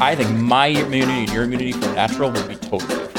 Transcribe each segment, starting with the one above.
I think my immunity and your immunity from natural would be totally different.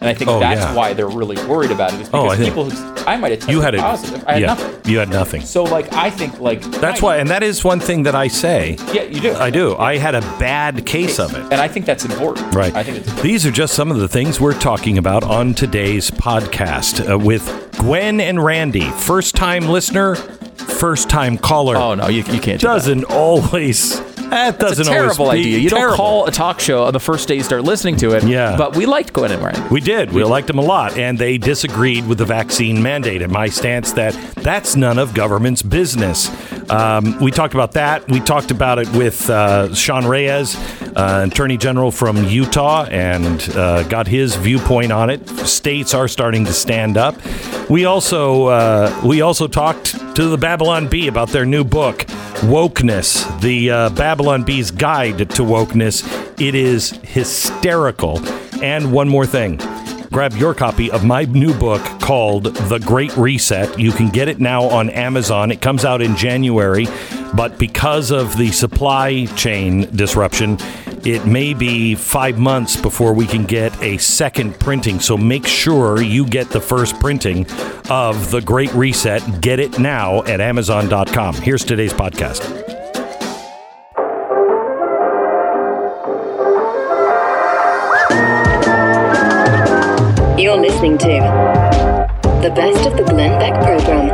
And I think Oh, that's yeah. why they're really worried about it. Is because Oh, because I think- people who I might have tested You had it. positive. I had yeah, nothing. you had nothing. So like I think like That's right. why, and that is one thing that I say. Yeah, you do. I do. I had a bad case of it. And I think that's important. Right. I think it's These are just some of the things we're talking about on today's podcast uh, with Gwen and Randy. First time listener, first time caller. Oh no, you, you can't. do doesn't always. That a doesn't terrible always idea. You don't call a talk show on the first day you start listening to it. Yeah. But we liked Gwen and Randy. We did. We liked them a lot, and they disagreed with the vaccine mandate and my stance that that's none of government's business. Um, we talked about that. We talked about it with uh, Sean Reyes, uh, Attorney General from Utah, and uh, got his viewpoint on it. States are starting to stand up. We also uh, we also talked to the Babylon Bee about their new book, Wokeness, the uh, Babylon Bee's Guide to Wokeness. It is hysterical. And one more thing grab your copy of my new book called The Great Reset. You can get it now on Amazon. It comes out in January, but because of the supply chain disruption, it may be five months before we can get a second printing. So make sure you get the first printing of The Great Reset. Get it now at Amazon.com. Here's today's podcast. Listening to the best of the Glenn Beck program.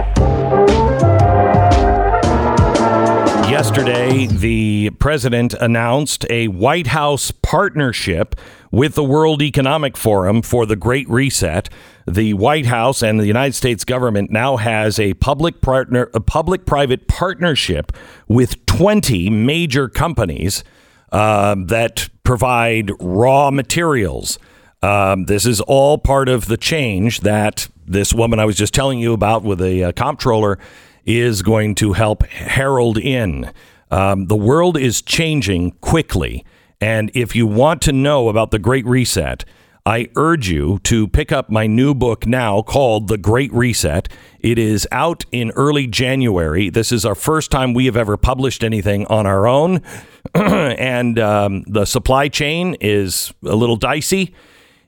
Yesterday, the president announced a White House partnership with the World Economic Forum for the Great Reset. The White House and the United States government now has a public partner, a public-private partnership with 20 major companies um, that provide raw materials. Um, this is all part of the change that this woman I was just telling you about with a uh, comptroller is going to help herald in. Um, the world is changing quickly. And if you want to know about the Great Reset, I urge you to pick up my new book now called The Great Reset. It is out in early January. This is our first time we have ever published anything on our own. and um, the supply chain is a little dicey.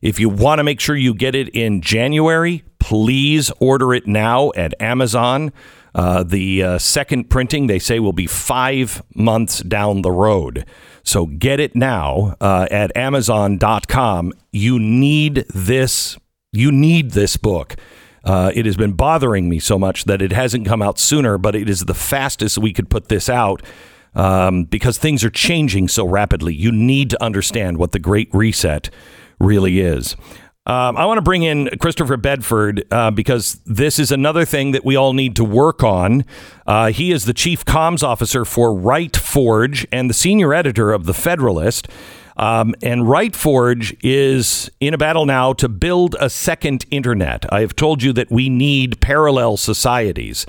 If you want to make sure you get it in January, please order it now at Amazon. Uh, the uh, second printing, they say, will be five months down the road. So get it now uh, at Amazon.com. You need this. You need this book. Uh, it has been bothering me so much that it hasn't come out sooner, but it is the fastest we could put this out um, because things are changing so rapidly. You need to understand what the Great Reset really is. Um, I want to bring in Christopher Bedford uh, because this is another thing that we all need to work on. Uh, he is the chief comms officer for RightForge and the senior editor of The Federalist. Um, and RightForge is in a battle now to build a second internet. I have told you that we need parallel societies.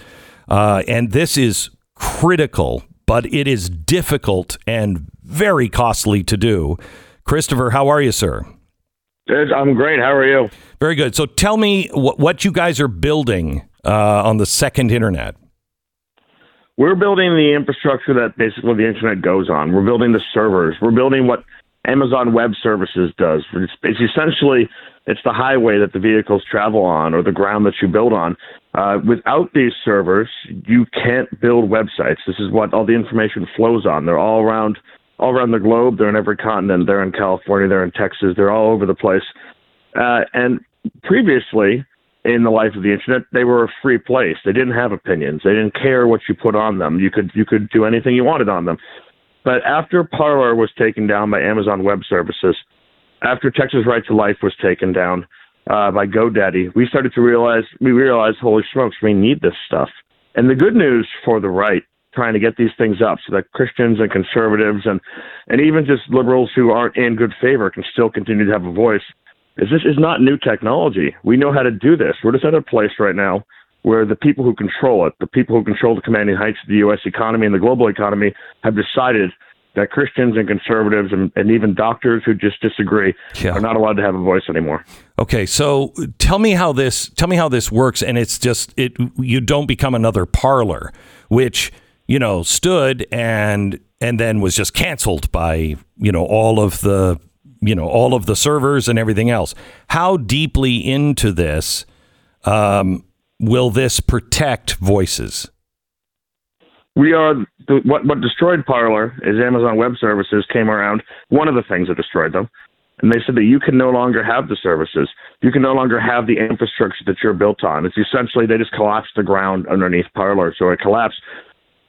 Uh, and this is critical, but it is difficult and very costly to do. Christopher, how are you, sir? I'm great. How are you? Very good. So tell me what, what you guys are building uh, on the second internet. We're building the infrastructure that basically the internet goes on. We're building the servers. We're building what Amazon Web Services does. It's, it's essentially it's the highway that the vehicles travel on or the ground that you build on. Uh, without these servers, you can't build websites. This is what all the information flows on. They're all around all around the globe. They're in every continent. They're in California. They're in Texas. They're all over the place. Uh, and previously, in the life of the internet, they were a free place. They didn't have opinions. They didn't care what you put on them. You could you could do anything you wanted on them. But after Parler was taken down by Amazon Web Services, after Texas Right to Life was taken down uh, by GoDaddy, we started to realize we realized, holy smokes, we need this stuff. And the good news for the right trying to get these things up so that Christians and conservatives and and even just liberals who aren't in good favor can still continue to have a voice is this is not new technology. We know how to do this. We're just at a place right now where the people who control it, the people who control the commanding heights of the U.S. economy and the global economy, have decided that Christians and conservatives and, and even doctors who just disagree Yeah. are not allowed to have a voice anymore. Okay, so tell me how this tell me how this works, and it's just it you don't become another Parler, which you know stood and and then was just canceled by you know all of the you know all of the servers and everything else. How deeply into this um, will this protect voices? we are what what destroyed Parler is Amazon Web Services came around. One of the things that destroyed them, and they said that you can no longer have the services. You can no longer have the infrastructure that you're built on. It's essentially they just collapsed the ground underneath Parler, so it collapsed.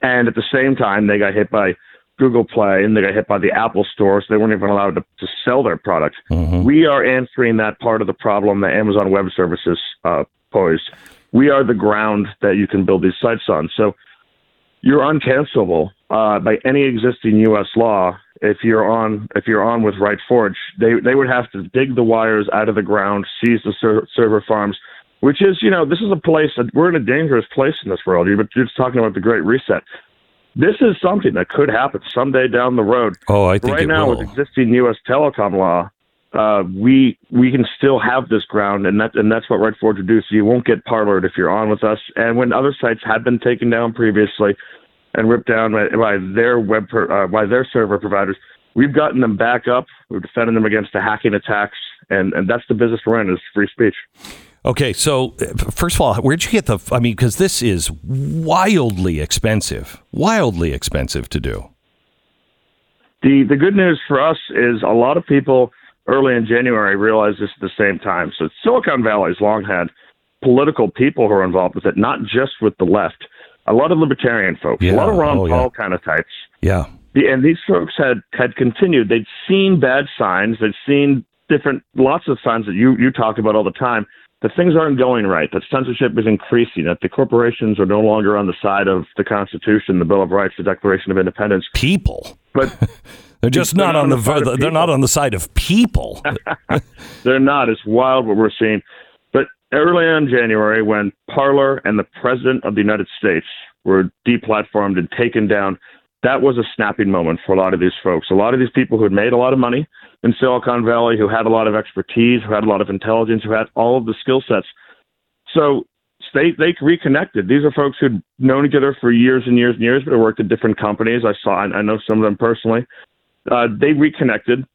And at the same time, they got hit by Google Play and they got hit by the Apple Store, so they weren't even allowed to, to sell their products. Mm-hmm. We are answering that part of the problem that Amazon Web Services uh, posed. We are the ground that you can build these sites on. So you're uncancelable uh, by any existing U.S. law. If you're on if you're on with RightForge, they they would have to dig the wires out of the ground, seize the ser- server farms, which is you know this is a place that we're in a dangerous place in this world. You're just talking about the Great Reset. This is something that could happen someday down the road. Oh, I think right now will. with existing U.S. telecom law, uh, we we can still have this ground, and that and that's what RightForge would do. So you won't get parlored if you're on with us. And when other sites have been taken down previously and ripped down by, by their web uh, by their server providers, we've gotten them back up. We've defended them against the hacking attacks, and and that's the business we're in is free speech. Okay, so first of all, where'd you get the? I mean, because this is wildly expensive, wildly expensive to do. The the good news for us is a lot of people early in January realized this at the same time. So Silicon Valley's long had political people who are involved with it, not just with the left. A lot of libertarian folks, yeah. a lot of Ron oh, Paul yeah. kind of types. Yeah. The, and these folks had had continued. They'd seen bad signs. They'd seen different, lots of signs that you you talk about all the time. That things aren't going right. That censorship is increasing. That the corporations are no longer on the side of the Constitution, the Bill of Rights, the Declaration of Independence. People, but they're just not, on the, the side of they're not on the side of people. they're not. It's wild what we're seeing. But early in January, when Parler and the President of the United States were deplatformed and taken down, that was a snapping moment for a lot of these folks. A lot of these people who had made a lot of money in Silicon Valley, who had a lot of expertise, who had a lot of intelligence, who had all of the skill sets. So they they reconnected. These are folks who'd known each other for years and years and years, but worked at different companies. I saw, I know some of them personally. Uh, they reconnected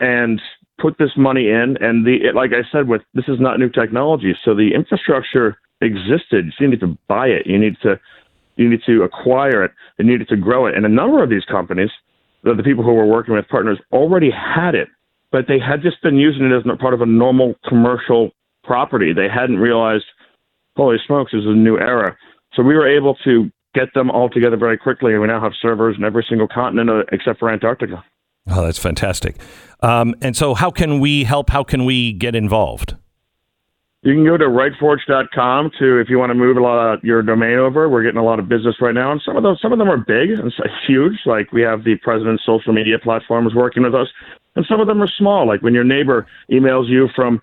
and put this money in. And the like I said, with this is not new technology, so the infrastructure existed. You need to buy it. You need to you need to acquire it. You needed to grow it. And a number of these companies, the, the people who were working with partners, already had it, but they had just been using it as part of a normal commercial property. They hadn't realized, holy smokes, this is a new era. So we were able to get them all together very quickly, and we now have servers in every single continent uh, except for Antarctica. Oh, that's fantastic. Um, and so, how can we help? How can we get involved? You can go to rightforge.com to if you want to move a lot of your domain over. We're getting a lot of business right now, and some of those some of them are big and huge. Like we have the president's social media platforms working with us, and some of them are small. Like when your neighbor emails you from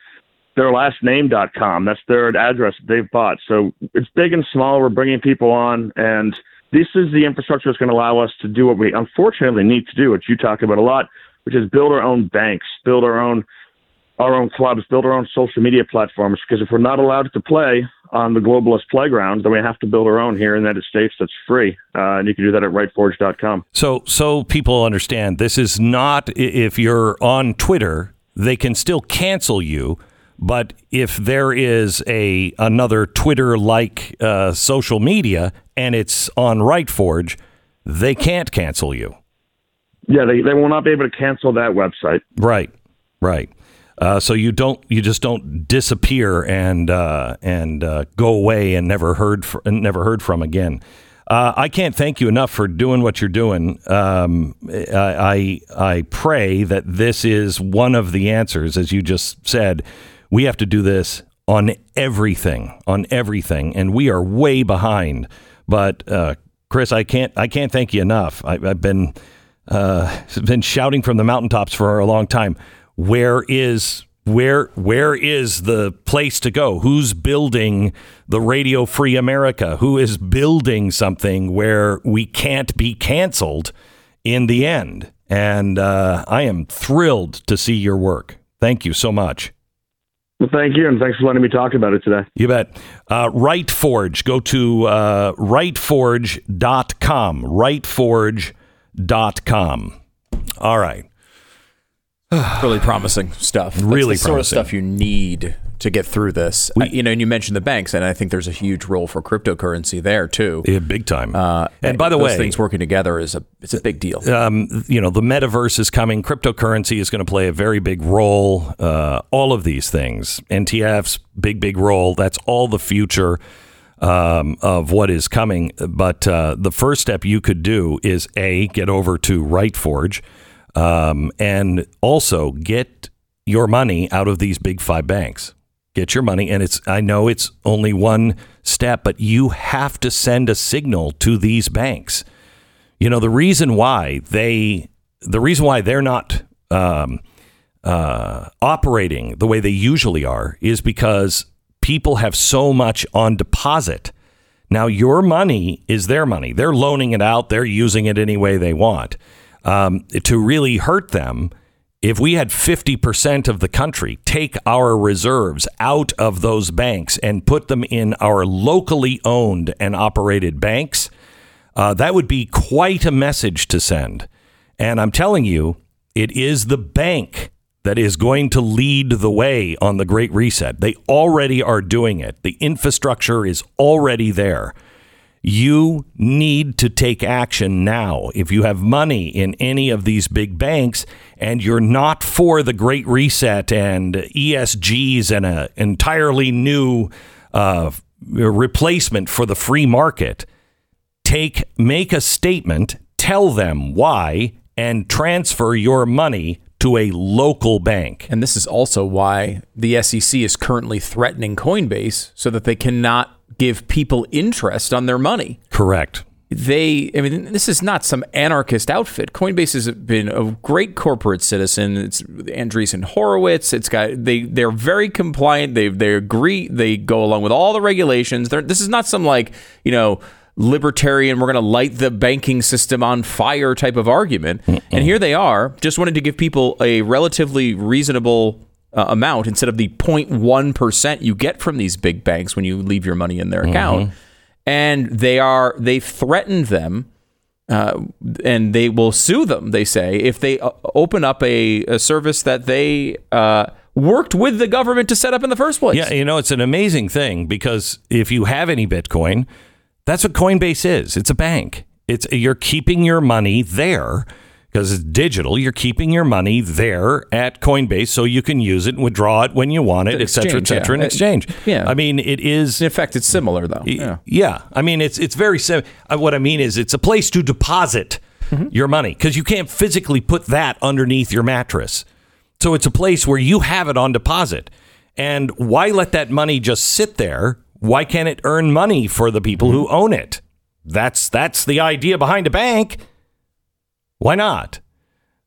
their last name.com, that's their address they've bought. So it's big and small. We're bringing people on, and this is the infrastructure that's going to allow us to do what we unfortunately need to do, which you talk about a lot, which is build our own banks, build our own our own clubs, build our own social media platforms. Because if we're not allowed to play on the globalist playground, then we have to build our own here in the United States that's free. Uh, and you can do that at rightforge.com. So, so people understand this is not if you're on Twitter, they can still cancel you. But if there is a another Twitter like uh, social media and it's on RightForge, they can't cancel you. Yeah, they, they will not be able to cancel that website. Right, right. Uh, so you don't, you just don't disappear and uh, and uh, go away and never heard fr- never heard from again. Uh, I can't thank you enough for doing what you're doing. Um, I, I I pray that this is one of the answers, as you just said. We have to do this on everything, on everything, and we are way behind. But uh, Chris, I can't I can't thank you enough. I, I've been uh, been shouting from the mountaintops for a long time where is where where is the place to go who's building the radio free america who is building something where we can't be canceled in the end and uh, i am thrilled to see your work thank you so much well, thank you, and thanks for letting me talk about it today. You bet. Uh, Rightforge. Go to uh, rightforge.com. Rightforge com. All right. really promising stuff. That's Really the sort of promising. stuff you need to get through this. Uh, you know, and you mentioned the banks, and I think there's a huge role for cryptocurrency there too. Yeah, big time. Uh, and by the way, things working together is a it's a big deal. um, you know, the metaverse is coming. Cryptocurrency is going to play a very big role. Uh, all of these things, NTFs, big, big role. That's all the future um, of what is coming. But uh, the first step you could do is A, get over to RightForge um, and also get your money out of these big five banks. Get your money, and it's I know it's only one step, but you have to send a signal to these banks. You know the reason why they the reason why they're not um, uh, operating the way they usually are is because people have so much on deposit. Now your money is their money. They're loaning it out. They're using it any way they want. Um, to really hurt them, if we had 50% of the country take our reserves out of those banks and put them in our locally owned and operated banks, uh, that would be quite a message to send. And I'm telling you, it is the bank that is going to lead the way on the Great Reset. They already are doing it, the infrastructure is already there. You need to take action now. If you have money in any of these big banks and you're not for the Great Reset and ESGs and an entirely new uh, replacement for the free market, take make a statement, tell them why, and transfer your money to a local bank. And this is also why the SEC is currently threatening Coinbase so that they cannot give people interest on their money. Correct. They, I mean, this is not some anarchist outfit. Coinbase has been a great corporate citizen. It's Andreessen Horowitz. It's got they they're very compliant. They they agree. They go along with all the regulations. They're, this is not some like you know libertarian. We're going to light the banking system on fire type of argument. And here they are, just wanting to give people a relatively reasonable uh, amount instead of the 0.1 percent you get from these big banks when you leave your money in their account. And they are they've threatened them uh, and they will sue them. They say if they uh, open up a, a service that they uh, worked with the government to set up in the first place. Yeah, you know, it's an amazing thing because if you have any Bitcoin, that's what Coinbase is. It's a bank. It's you're keeping your money there because it's digital. You're keeping your money there at Coinbase so you can use it and withdraw it when you want it, et cetera, et cetera, in yeah. exchange. Uh, yeah. I mean, it is In effect, it's similar though. yeah. Yeah. I mean, it's it's very sim- uh, What I mean is, it's a place to deposit mm-hmm. your money because you can't physically put that underneath your mattress. So it's a place where you have it on deposit. And why let that money just sit there? Why can't it earn money for the people mm-hmm. who own it? That's that's the idea behind a bank. Why not?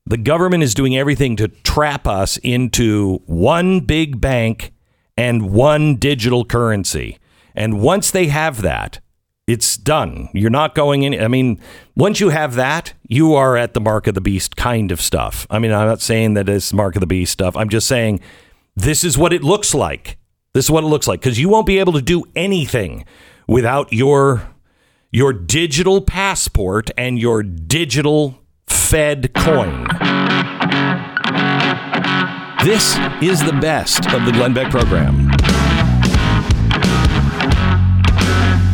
The government is doing everything to trap us into one big bank and one digital currency. And once they have that, it's done. You're not going in. I mean, once you have that, you are at the mark of the beast kind of stuff. I mean, I'm not saying that it's mark of the beast stuff. I'm just saying this is what it looks like. This is what it looks like because you won't be able to do anything without your your digital passport and your digital Fed coin. This is the best of the Glenn Beck program.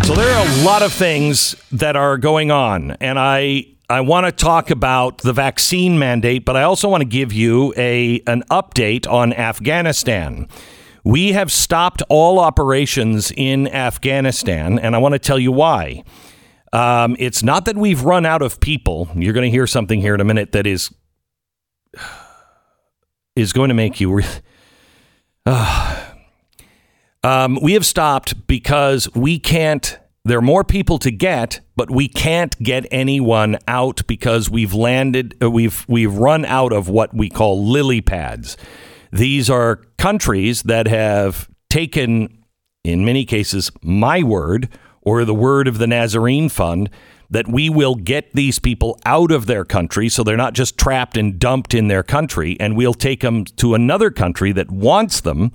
So there are a lot of things that are going on, and I I want to talk about the vaccine mandate, but I also want to give you a an update on Afghanistan. We have stopped all operations in Afghanistan, and I want to tell you why. Um, it's not that we've run out of people. You're going to hear something here in a minute that is is going to make you. Re- um, we have stopped because we can't. There are more people to get, but we can't get anyone out because we've landed. Uh, we've we've run out of what we call lily pads. These are countries that have taken, in many cases, my word or the word of the Nazarene Fund that we will get these people out of their country so they're not just trapped and dumped in their country, and we'll take them to another country that wants them,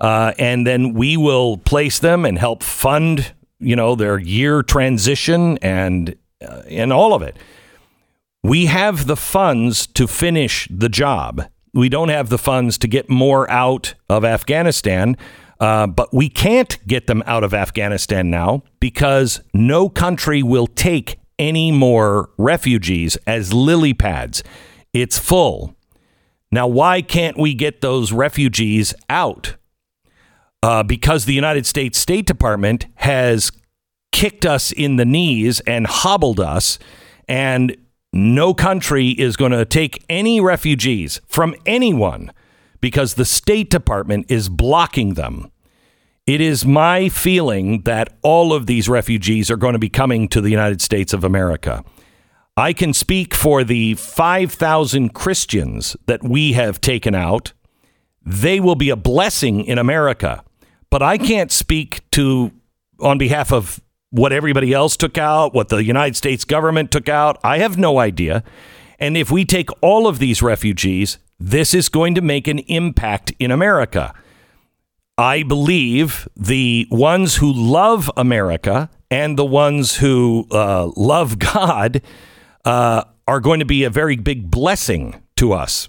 uh, and then we will place them and help fund, you know, their year transition and uh, and all of it. We have the funds to finish the job. We don't have the funds to get more out of Afghanistan, uh, but we can't get them out of Afghanistan now because no country will take any more refugees as lily pads. It's full. Now, why can't we get those refugees out? Uh, because the United States State Department has kicked us in the knees and hobbled us, and no country is going to take any refugees from anyone because the State Department is blocking them. It is my feeling that all of these refugees are going to be coming to the United States of America. I can speak for the 5,000 Christians that we have taken out. They will be a blessing in America. But I can't speak to on behalf of what everybody else took out, what the United States government took out. I have no idea. And if we take all of these refugees, this is going to make an impact in America. I believe the ones who love America and the ones who uh, love God uh, are going to be a very big blessing to us.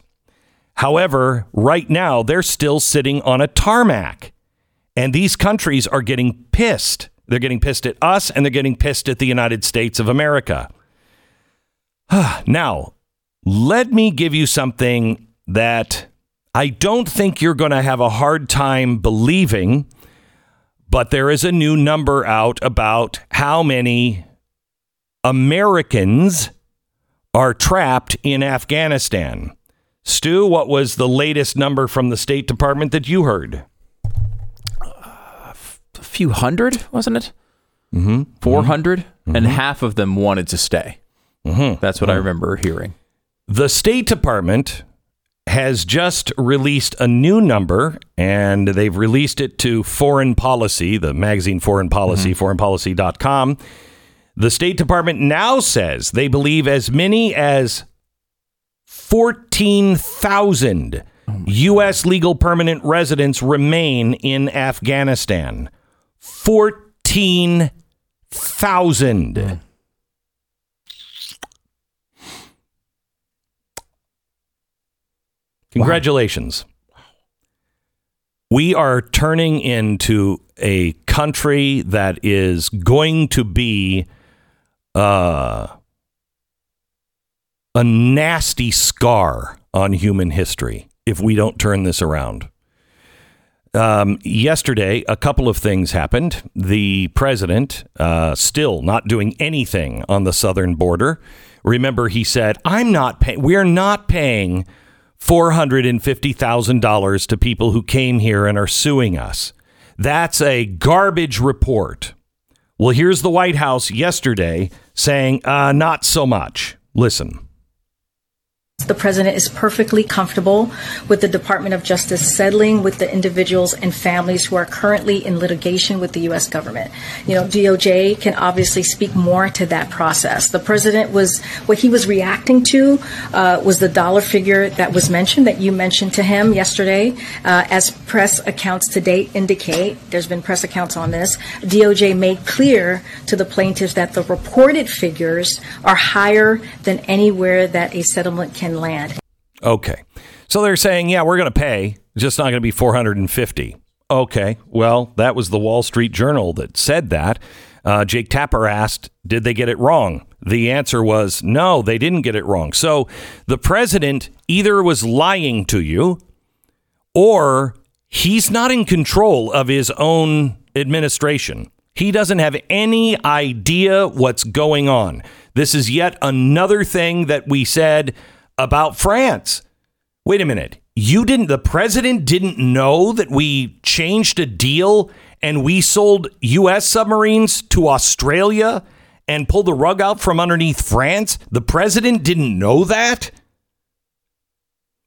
However, right now, they're still sitting on a tarmac, and these countries are getting pissed. They're getting pissed at us, and they're getting pissed at the United States of America. now, let me give you something that I don't think you're going to have a hard time believing, but there is a new number out about how many Americans are trapped in Afghanistan. Stu, what was the latest number from the State Department that you heard? A few hundred, wasn't it? Mm-hmm. 400 and half of them wanted to stay. Mm-hmm. That's what I remember hearing. The State Department has just released a new number, and they've released it to Foreign Policy, the magazine Foreign Policy, foreignpolicy.com. The State Department now says they believe as many as 14,000 U.S. legal permanent residents remain in Afghanistan. 14,000. Congratulations. We are turning into a country that is going to be uh, a nasty scar on human history if we don't turn this around. Um, yesterday, a couple of things happened. The president uh, still not doing anything on the southern border. Remember, he said, "I'm not paying. We're not paying four hundred and fifty thousand dollars to people who came here and are suing us." That's a garbage report. Well, here's the White House yesterday saying, uh, "Not so much." Listen. The president is perfectly comfortable with the Department of Justice settling with the individuals and families who are currently in litigation with the U.S. government. You know, DOJ can obviously speak more to that process. The president was, what he was reacting to uh, was the dollar figure that was mentioned, that you mentioned to him yesterday. Uh, as press accounts to date indicate, there's been press accounts on this, DOJ made clear to the plaintiffs that the reported figures are higher than anywhere that a settlement can land. Okay. So they're saying, yeah, we're going to pay, just not going to be 450. Okay. Well, that was the Wall Street Journal that said that. Uh, Jake Tapper asked, did they get it wrong? The answer was no, they didn't get it wrong. So the president either was lying to you or he's not in control of his own administration. He doesn't have any idea what's going on. This is yet another thing that we said about France. Wait a minute. You didn't, the president didn't know that we changed a deal and we sold U.S. submarines to Australia and pulled the rug out from underneath France? The president didn't know that?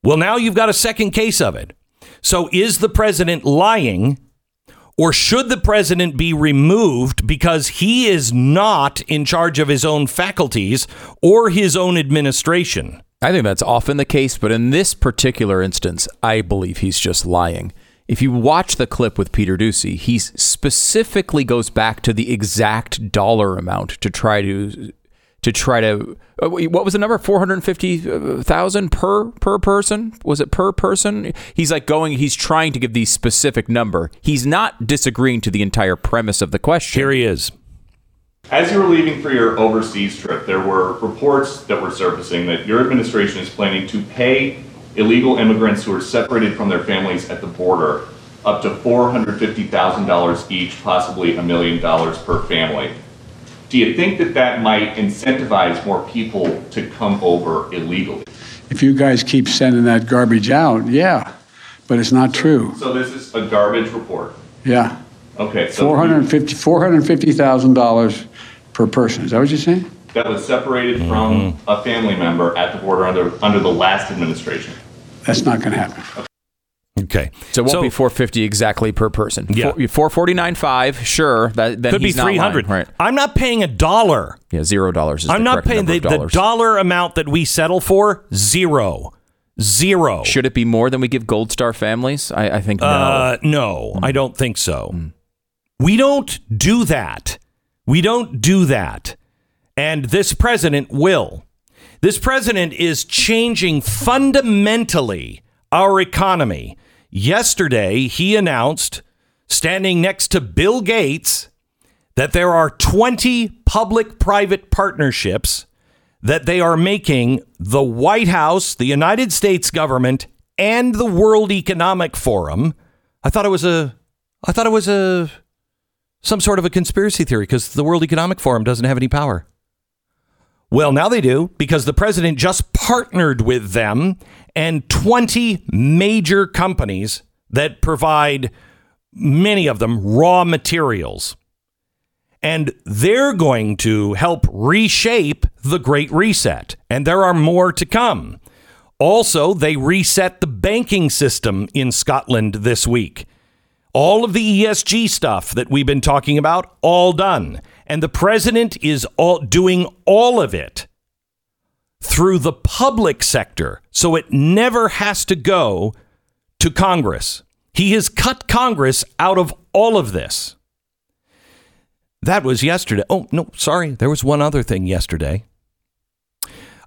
Well, now you've got a second case of it. So is the president lying? Or should the president be removed because he is not in charge of his own faculties or his own administration? I think that's often the case, but in this particular instance, I believe he's just lying. If you watch the clip with Peter Doocy, he specifically goes back to the exact dollar amount to try to to try to uh, what was the number? 450,000 per per person? Was it per person? He's like going he's trying to give the specific number. He's not disagreeing to the entire premise of the question. Here he is. As you were leaving for your overseas trip, there were reports that were surfacing that your administration is planning to pay illegal immigrants who are separated from their families at the border up to $450,000 each, possibly a million dollars per family. Do you think that that might incentivize more people to come over illegally? If you guys keep sending that garbage out, yeah, but it's not true. So this is a garbage report. Yeah, Okay, so $450,000 per person. Is that what you're saying? that was separated from a family member at the border under, under the last administration. That's not going to happen. Okay. so it won't be 450 exactly per person Yeah. Four- 449.5 sure that then Could be he's not lying, 300. right I'm not paying a dollar. yeah zero dollars is I'm the not paying the, of the dollar amount that we settle for. Zero. Zero. should it be more than we give gold star families I, I think no Uh, no, I don't think so. We don't do that. We don't do that. And this president will. This president is changing fundamentally our economy. Yesterday, he announced, standing next to Bill Gates, that there are 20 public private partnerships that they are making the White House, the United States government, and the World Economic Forum. I thought it was a I thought it was a some sort of a conspiracy theory because the World Economic Forum doesn't have any power. Well, now they do because the president just partnered with them and 20 major companies that provide many of them raw materials. And they're going to help reshape the Great Reset. And there are more to come. Also, they reset the banking system in Scotland this week. All of the ESG stuff that we've been talking about, all done. And the president is all doing all of it through the public sector. So it never has to go to Congress. He has cut Congress out of all of this. That was yesterday. Oh, no, sorry. There was one other thing yesterday.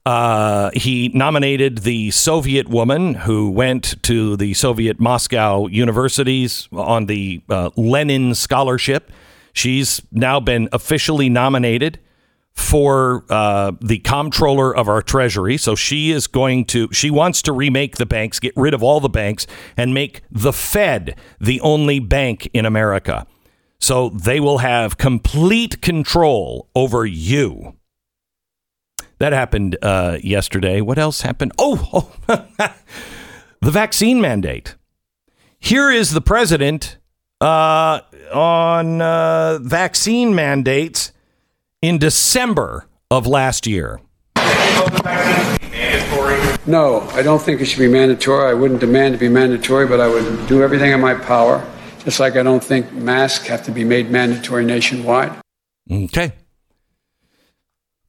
Uh, he nominated the Soviet woman who went to the Soviet Moscow universities on the uh, Lenin Scholarship. She's now been officially nominated for uh, the comptroller of our treasury. So she is going to, she wants to remake the banks, get rid of all the banks, and make the Fed the only bank in America. So they will have complete control over you. That happened uh, yesterday. What else happened? Oh, oh the vaccine mandate. Here is the president uh, on uh, vaccine mandates in December of last year. No, I don't think it should be mandatory. I wouldn't demand to be mandatory, but I would do everything in my power. Just like I don't think masks have to be made mandatory nationwide. Okay.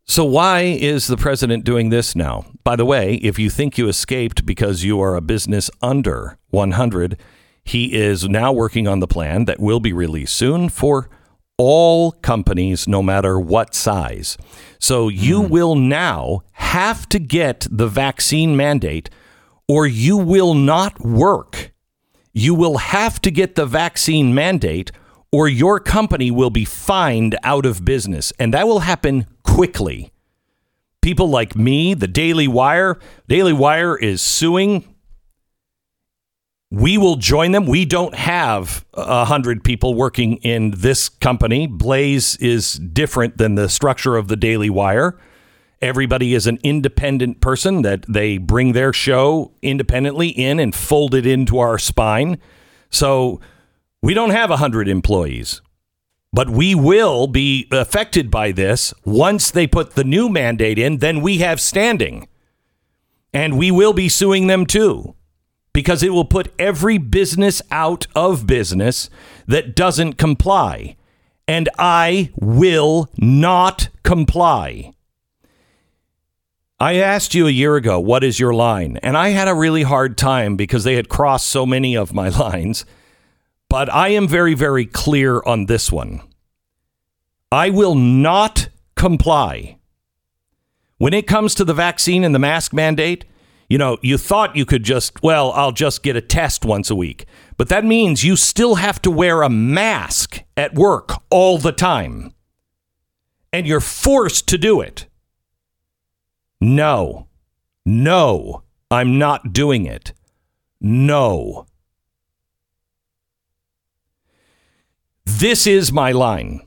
So, why is the president doing this now? By the way, if you think you escaped because you are a business under 100, he is now working on the plan that will be released soon for all companies, no matter what size. So, you hmm. will now have to get the vaccine mandate or you will not work. You will have to get the vaccine mandate or your company will be fined out of business. And that will happen quickly. People like me, the Daily Wire, Daily Wire is suing. We will join them. We don't have a hundred people working in this company. Blaze is different than the structure of the Daily Wire. Everybody is an independent person that they bring their show independently in and fold it into our spine. So we don't have 100 employees, but we will be affected by this once they put the new mandate in. Then we have standing. And we will be suing them too because it will put every business out of business that doesn't comply. And I will not comply. I asked you a year ago, what is your line? And I had a really hard time because they had crossed so many of my lines. But I am very, very clear on this one. I will not comply When it comes to the vaccine and the mask mandate, you know, you thought you could just, well, I'll just get a test once a week. But that means you still have to wear a mask at work all the time. And you're forced to do it. No. No. I'm not doing it. No. This is my line.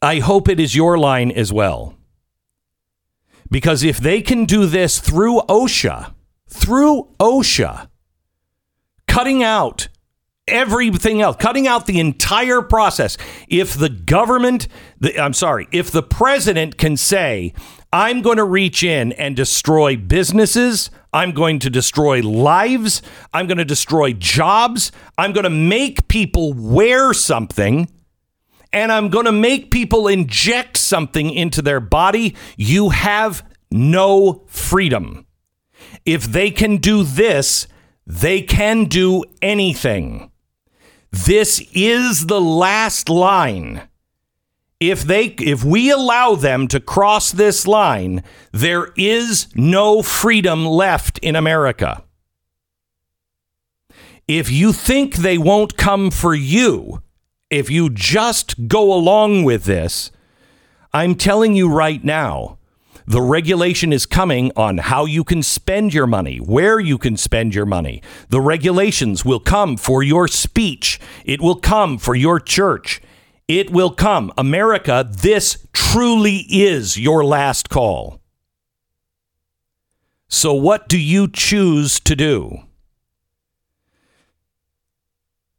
I hope it is your line as well. Because if they can do this through OSHA, through OSHA, cutting out everything else, cutting out the entire process, if the government, the, I'm sorry, if the president can say, I'm going to reach in and destroy businesses. I'm going to destroy lives. I'm going to destroy jobs. I'm going to make people wear something and I'm going to make people inject something into their body. You have no freedom. If they can do this, they can do anything. This is the last line if they if we allow them to cross this line, there is no freedom left in America. If you think they won't come for you, if you just go along with this, I'm telling you right now, the regulation is coming on how you can spend your money, where you can spend your money. The regulations will come for your speech. It will come for your church. It will come. America, this truly is your last call. So, what do you choose to do?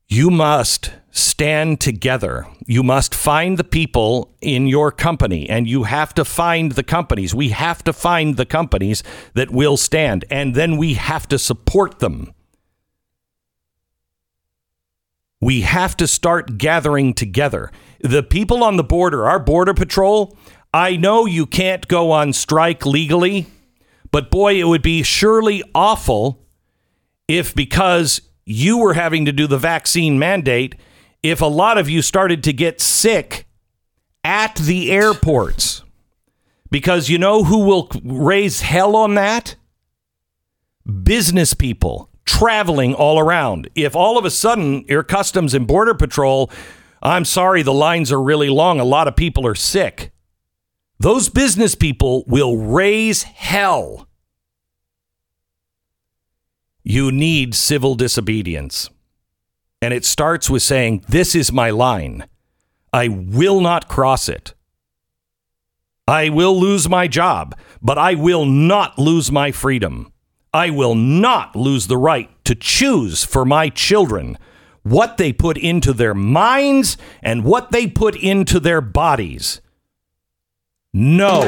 You must stand together. You must find the people in your company, and you have to find the companies. We have to find the companies that will stand, and then we have to support them. We have to start gathering together. The people on the border, our border patrol, I know you can't go on strike legally, but boy, it would be surely awful if because you were having to do the vaccine mandate, if a lot of you started to get sick at the airports. Because you know who will raise hell on that? Business people traveling all around. If all of a sudden your Customs and Border Patrol, I'm sorry, the lines are really long, a lot of people are sick, those business people will raise hell. You need civil disobedience. And it starts with saying, This is my line. I will not cross it. I will lose my job, but I will not lose my freedom. I will not lose the right to choose for my children what they put into their minds and what they put into their bodies. No.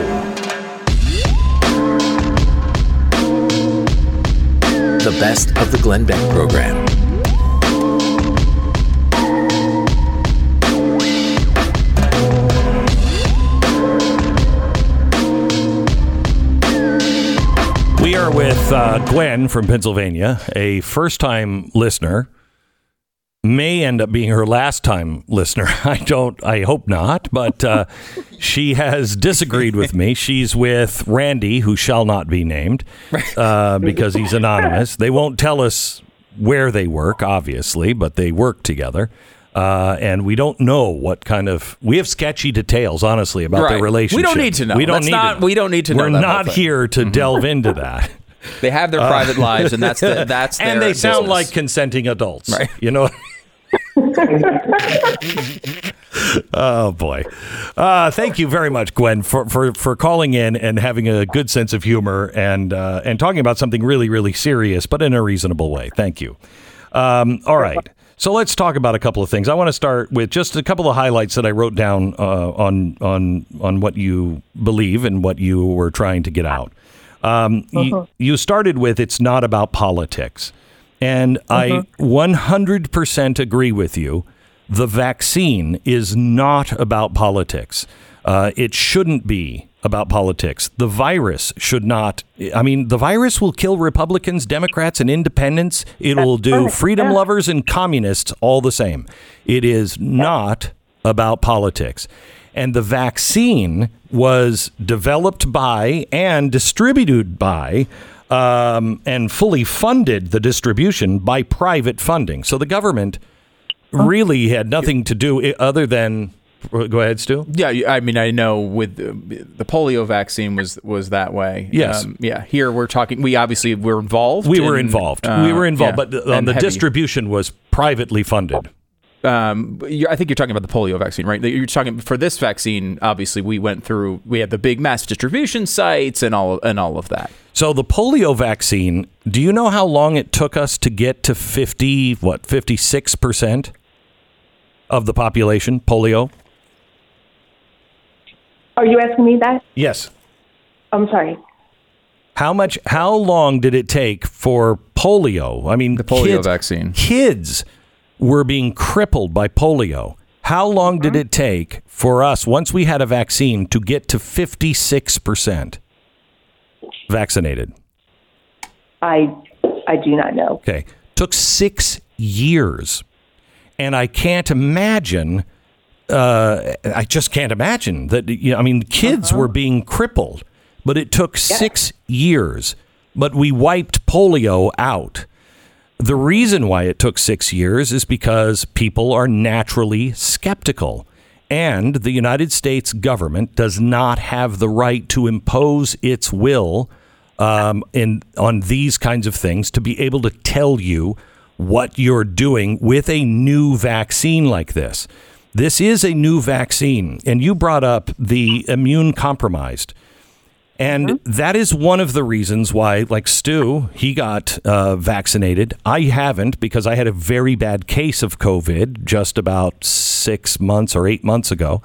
The best of the Glenn Beck program. We are with uh, Gwen from Pennsylvania, a first time listener. May end up being her last time listener. I don't, I hope not, but uh, she has disagreed with me. She's with Randy, who shall not be named uh, because he's anonymous. They won't tell us where they work, obviously, but they work together. Uh, and we don't know what kind of we have sketchy details, honestly, about their relationship. We don't need to know. We don't That's need not- to know. we don't need to. We're not here to delve into that. They have their private lives, and that's the, that's and they sound like consenting adults. Right. You know. oh boy! Uh, thank you very much, Gwen, for, for for calling in and having a good sense of humor and uh, and talking about something really really serious, but in a reasonable way. Thank you. Um, all right. So let's talk about a couple of things. I want to start with just a couple of highlights that I wrote down uh, on on on what you believe and what you were trying to get out. Um, you, you started with it's not about politics. And I 100% agree with you. The vaccine is not about politics. Uh, it shouldn't be about politics. The virus should not. I mean, the virus will kill Republicans, Democrats, and independents. It will do freedom lovers and communists all the same. It is not about politics. And the vaccine was developed by and distributed by um, and fully funded the distribution by private funding. So the government really had nothing to do other than. Go ahead, Stu. Yeah, I mean, I know with the, the polio vaccine was was that way. Yes. Um, yeah. Here we're talking. We obviously were involved. We were in, involved. uh, we were involved, yeah, but the, and the heavy. distribution was privately funded. Um, I think you're talking about the polio vaccine, right? You're talking for this vaccine. Obviously, we went through. We had the big mass distribution sites and all and all of that. So the polio vaccine, do you know how long it took us to get to 50 what 56% of the population polio? Are you asking me that? Yes. I'm sorry. How much how long did it take for polio? I mean, the polio kids, vaccine. Kids were being crippled by polio. How long did uh-huh. it take for us once we had a vaccine to get to 56% vaccinated? I I do not know. Okay. Took six years. And I can't imagine, uh, I just can't imagine that, you know, I mean, kids were being crippled, but it took six years. But we wiped polio out. The reason why it took six years is because people are naturally skeptical. And the United States government does not have the right to impose its will um, in on these kinds of things to be able to tell you what you're doing with a new vaccine like this. This is a new vaccine, and you brought up the immune compromised. And that is one of the reasons why, like Stu, he got uh, vaccinated. I haven't because I had a very bad case of COVID just about six months or eight months ago.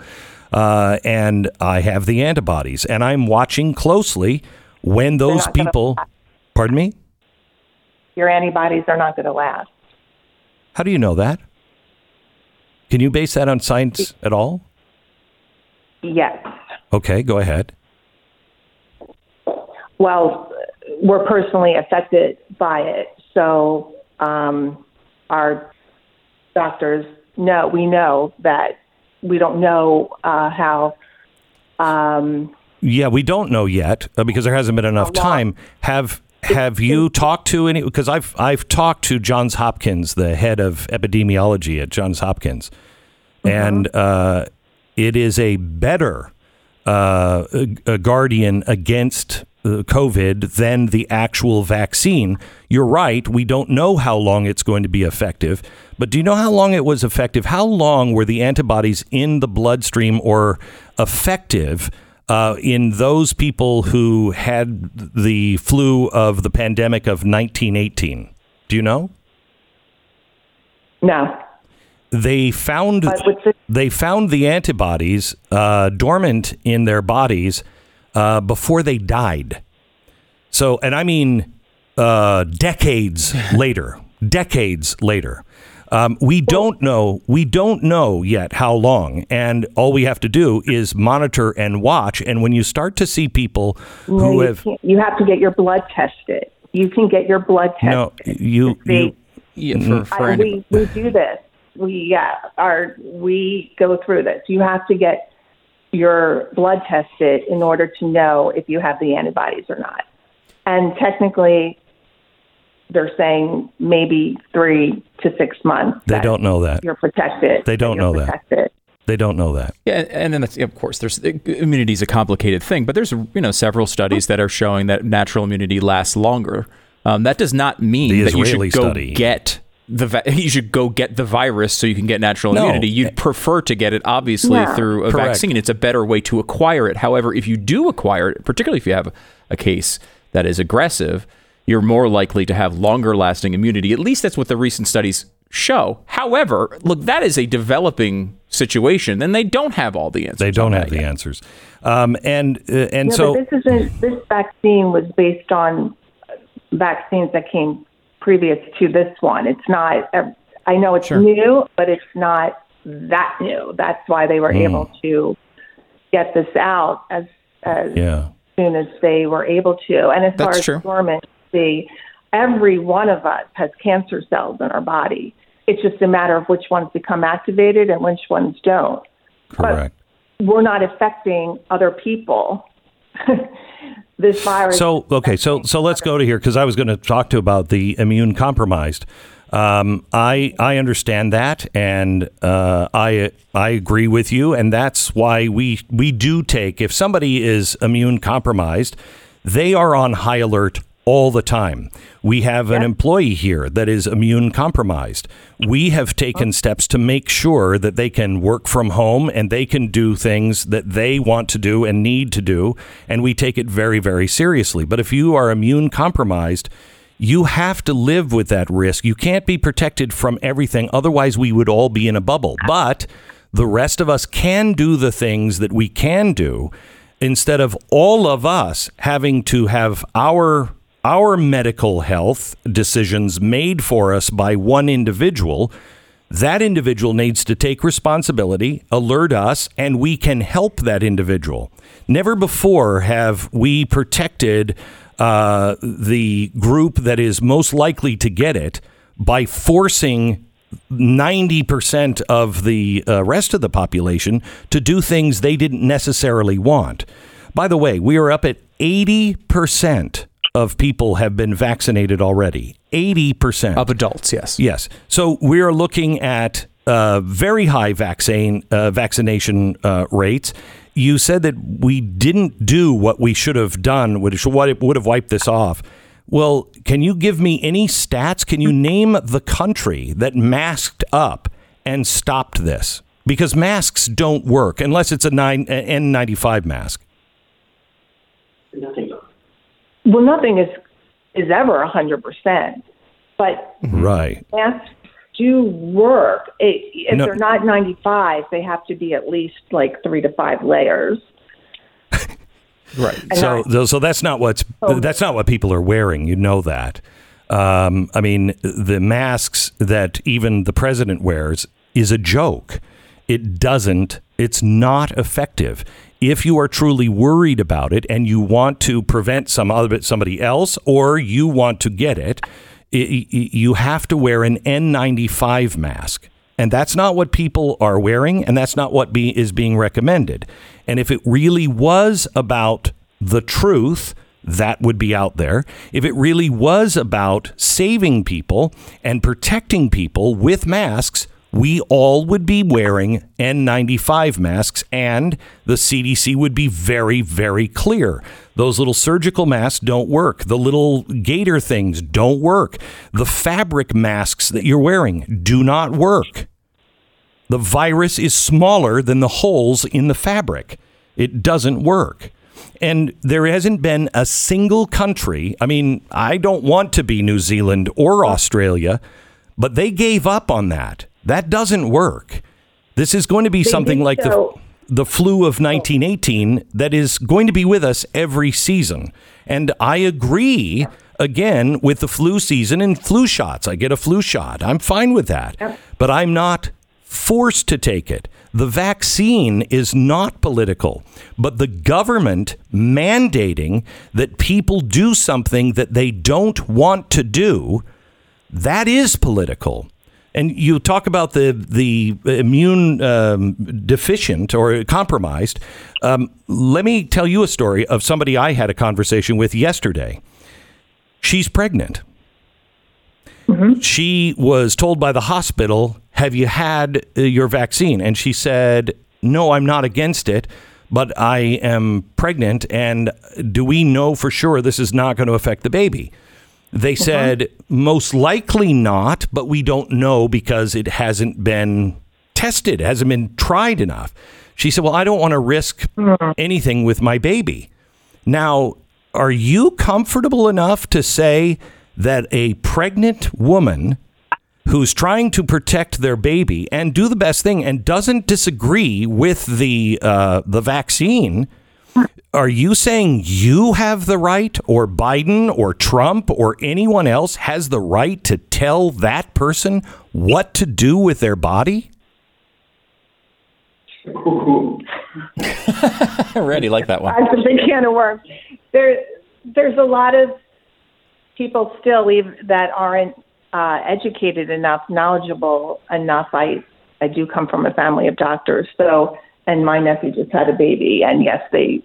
Uh, and I have the antibodies. And I'm watching closely when those people. Pardon me? Your antibodies are not going to last. How do you know that? Can you base that on science at all? Yes. Okay, go ahead. Well, we're personally affected by it, so um, our doctors know. We know that we don't know uh, how. Um, Yeah, we don't know yet uh, because there hasn't been enough time. Have have you talked to any? Because I've I've talked to Johns Hopkins, the head of epidemiology at Johns Hopkins, and uh, it is a better uh, a, a guardian against uh, COVID than the actual vaccine. You're right. We don't know how long it's going to be effective. But do you know how long it was effective? How long were the antibodies in the bloodstream or effective uh, in those people who had the flu of the pandemic of 1918? Do you know? no. They found But the- they found the antibodies uh, dormant in their bodies uh, before they died. So, and I mean uh, decades later, decades later. Um, we don't know. We don't know yet how long, and all we have to do is monitor and watch. And when you start to see people No, who you, have you have to get your blood tested. You can get your blood tested. no, you you Yeah, for, for I, we we do this. We yeah, are we go through this. You have to get your blood tested in order to know if you have the antibodies or not. And technically, they're saying maybe three to six months. they that don't know that. You're protected. They don't that you're know that. They don't know that. Yeah, and then that's, of course, there's immunity is a complicated thing, but there's you know several studies that are showing that natural immunity lasts longer. Um, that does not mean The that you should go study. get the vi- you should go get the virus so you can get natural No. immunity. You'd prefer to get it obviously Yeah. through a Correct. vaccine. It's a better way to acquire it. However, if you do acquire it, particularly if you have a case that is aggressive, you're more likely to have longer lasting immunity. At least that's what the recent studies show. However, look, that is a developing situation, and they don't have all the answers. They don't have the yet. answers. Um, and uh, and Yeah, so this isn't. This vaccine was based on vaccines that came previous to this one. It's not. I know it's new, but it's not that new. That's why they were Hmm. able to get this out as as yeah. soon as they were able to. And as far as true. Dormancy, every one of us has cancer cells in our body. It's just a matter of which ones become activated and which ones don't. Correct. we're not affecting other people. this virus. So okay, so so let's go to here because I was going to talk to about the immune compromised. Um, I I understand that, and uh, I I agree with you, and that's why we we do take if somebody is immune compromised, they are on high alert all the time. We have an employee here that is immune compromised. We have taken oh. steps to make sure that they can work from home and they can do things that they want to do and need to do. And we take it very, very seriously. But if you are immune compromised, you have to live with that risk. You can't be protected from everything. Otherwise, we would all be in a bubble. Ah. But the rest of us can do the things that we can do instead of all of us having to have our our medical health decisions made for us by one individual, that individual needs to take responsibility, alert us, and we can help that individual. Never before have we protected uh, the group that is most likely to get it by forcing 90% of the uh, rest of the population to do things they didn't necessarily want. By the way, we are up at 80% of people have been vaccinated already. 80% of adults, yes. Yes. So we are looking at uh, very high vaccine uh, vaccination uh, rates. You said that we didn't do what we should have done, which what would have wiped this off. Well, can you give me any stats? Can you name the country that masked up and stopped this? Because masks don't work unless it's a nine, N95 mask. Nothing. Well, nothing is is ever a hundred percent, but right masks do work. It, if No. they're not ninety five, they have to be at least like three to five layers. Right. And So, I- so, so that's not what's that's not what people are wearing. You know that. Um, I mean, the masks that even the president wears is a joke. It doesn't. It's not effective. If you are truly worried about it and you want to prevent some other somebody else, or you want to get it, i- i- you have to wear an N95 mask. And that's not what people are wearing, and that's not what be, is being recommended. And if it really was about the truth, that would be out there. If it really was about saving people and protecting people with masks, we all would be wearing N95 masks, and the CDC would be very, very clear. Those little surgical masks don't work. The little gaiter things don't work. The fabric masks that you're wearing do not work. The virus is smaller than the holes in the fabric. It doesn't work. And there hasn't been a single country. I mean, I don't want to be New Zealand or Australia, but they gave up on that. That doesn't work. This is going to be They something like so- the the flu of 1918 that is going to be with us every season. And I agree again with the flu season and flu shots. I get a flu shot. I'm fine with that. But I'm not forced to take it. The vaccine is not political, but the government mandating that people do something that they don't want to do, that is political. And you talk about the the immune um, deficient or compromised. Um, let me tell you a story of somebody I had a conversation with yesterday. She's pregnant. She was told by the hospital, "Have you had uh, your vaccine?" And she said, "No, I'm not against it." But I am pregnant, and do we know for sure this is not going to affect the baby? They said most likely not, but we don't know because it hasn't been tested, hasn't been tried enough. She said, Well, I don't want to risk anything with my baby. Now, are you comfortable enough to say that a pregnant woman who's trying to protect their baby and do the best thing and doesn't disagree with the uh, the vaccine are you saying you have the right, or Biden, or Trump, or anyone else has the right to tell that person what to do with their body? Ready, like that one. That's a big can of worms. There, there's a lot of people still even that aren't uh, educated enough, knowledgeable enough. I, I do come from a family of doctors, so and my nephew just had a baby, and yes, they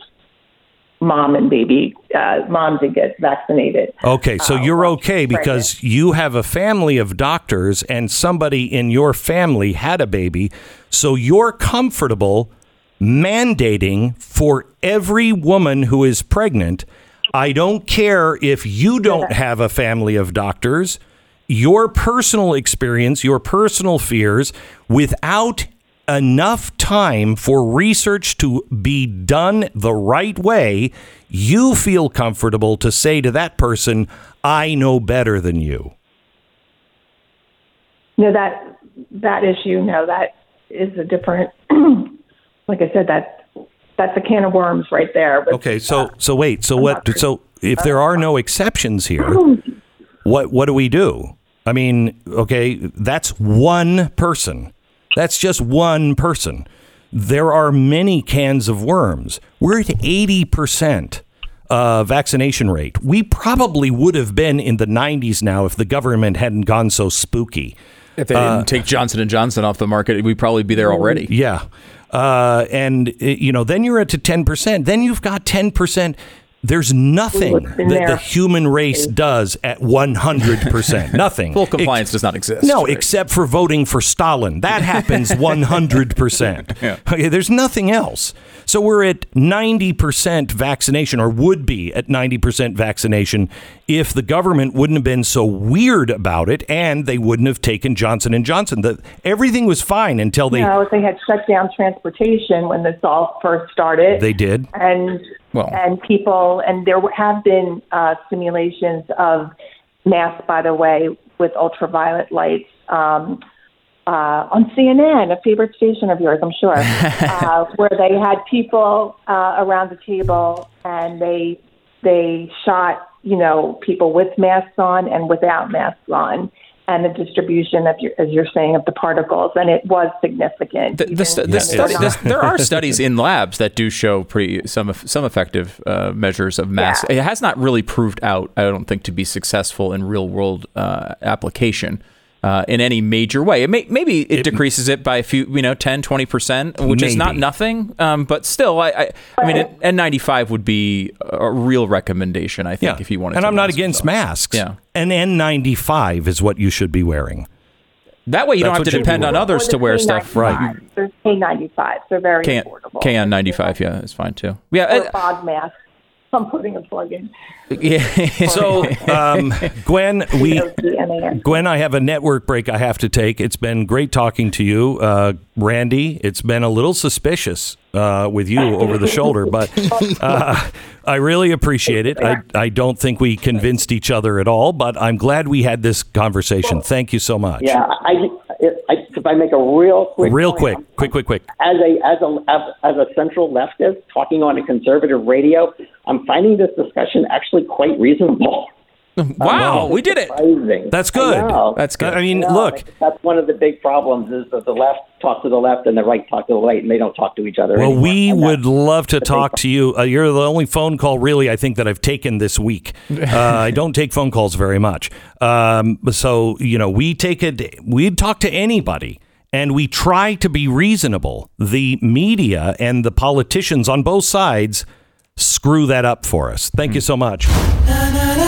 mom and baby uh, mom did get vaccinated. Okay, so uh, you're okay because you have a family of doctors and somebody in your family had a baby, so you're comfortable mandating for every woman who is pregnant. I don't care if you don't have a family of doctors, your personal experience, your personal fears, without enough time for research to be done the right way, you feel comfortable to say to that person, I know better than you. No, that that issue, no, that is a different. like I said, that that's a can of worms right there. Okay, so uh, so wait, so I'm what not so if there are no exceptions here, what what do we do? I mean, okay, that's one person. That's just one person. There are many cans of worms. We're at 80% uh, vaccination rate. We probably would have been in the 90s now if the government hadn't gone so spooky. If they didn't take Johnson and Johnson off the market, we'd probably be there already. Yeah. Uh, and, uh, you know, then you're at to 10%. Then you've got 10%. There's nothing that in the human race does at 100%. Nothing. Full compliance does not exist. No, right? except for voting for Stalin. That happens 100%. Yeah. Okay, there's nothing else. So we're at 90% vaccination, or would be at 90% vaccination if the government wouldn't have been so weird about it and they wouldn't have taken Johnson & Johnson. The, everything was fine until they, know, they had shut down transportation when this all first started. they did. and Well- and people and there have been uh, simulations of masks, by the way, with ultraviolet lights um, uh, on CNN, a favorite station of yours, I'm sure, uh, where they had people uh, around the table and they they shot you know people with masks on and without masks on. And the distribution of, your, as you're saying, of the particles, and it was significant. The, the, stu- the study, not- there are studies in labs that do show pretty some some effective uh, measures of mass. Yeah. It has not really proved out, I don't think, to be successful in real world uh, application. Uh, in any major way, it may, maybe it, decreases it by a few, you know, 10, 20 percent, which is not nothing. Um, but still, I, I, I mean, an N95 would be a real recommendation, I think, if you wanted. And to I'm not against yourself. masks. Yeah. An N95 is what you should be wearing. That way, you That's don't have to depend on others to wear stuff. K95. There's K95. They're very K- affordable. KN95, yeah, it's fine too. Yeah, Or uh, fog mask. I'm putting a plug in. yeah. So, um, Gwen, we. Gwen, I have a network break I have to take. It's been great talking to you. Uh, Randy, it's been a little suspicious uh, with you over the shoulder, but uh, I really appreciate it. I, I don't think we convinced each other at all, but I'm glad we had this conversation. Thank you so much. Yeah, I, I, if I make a real quick, Real quick, quick, quick, quick. As a as a as, as a central leftist talking on a conservative radio, I'm finding this discussion actually quite reasonable. Wow, we did it. Surprising. That's good. I. That's good. I mean, Yeah, look, that's one of the big problems is that the left talk to the left and the right talk to the right, and they don't talk to each other. Well, anymore. we And would love to talk to you. Uh, you're the only phone call, really, I think, that I've taken this week. Uh, I don't take phone calls very much. Um, so, you know, we take it, we talk to anybody and we try to be reasonable. The media and the politicians on both sides screw that up for us. Thank you so much. na na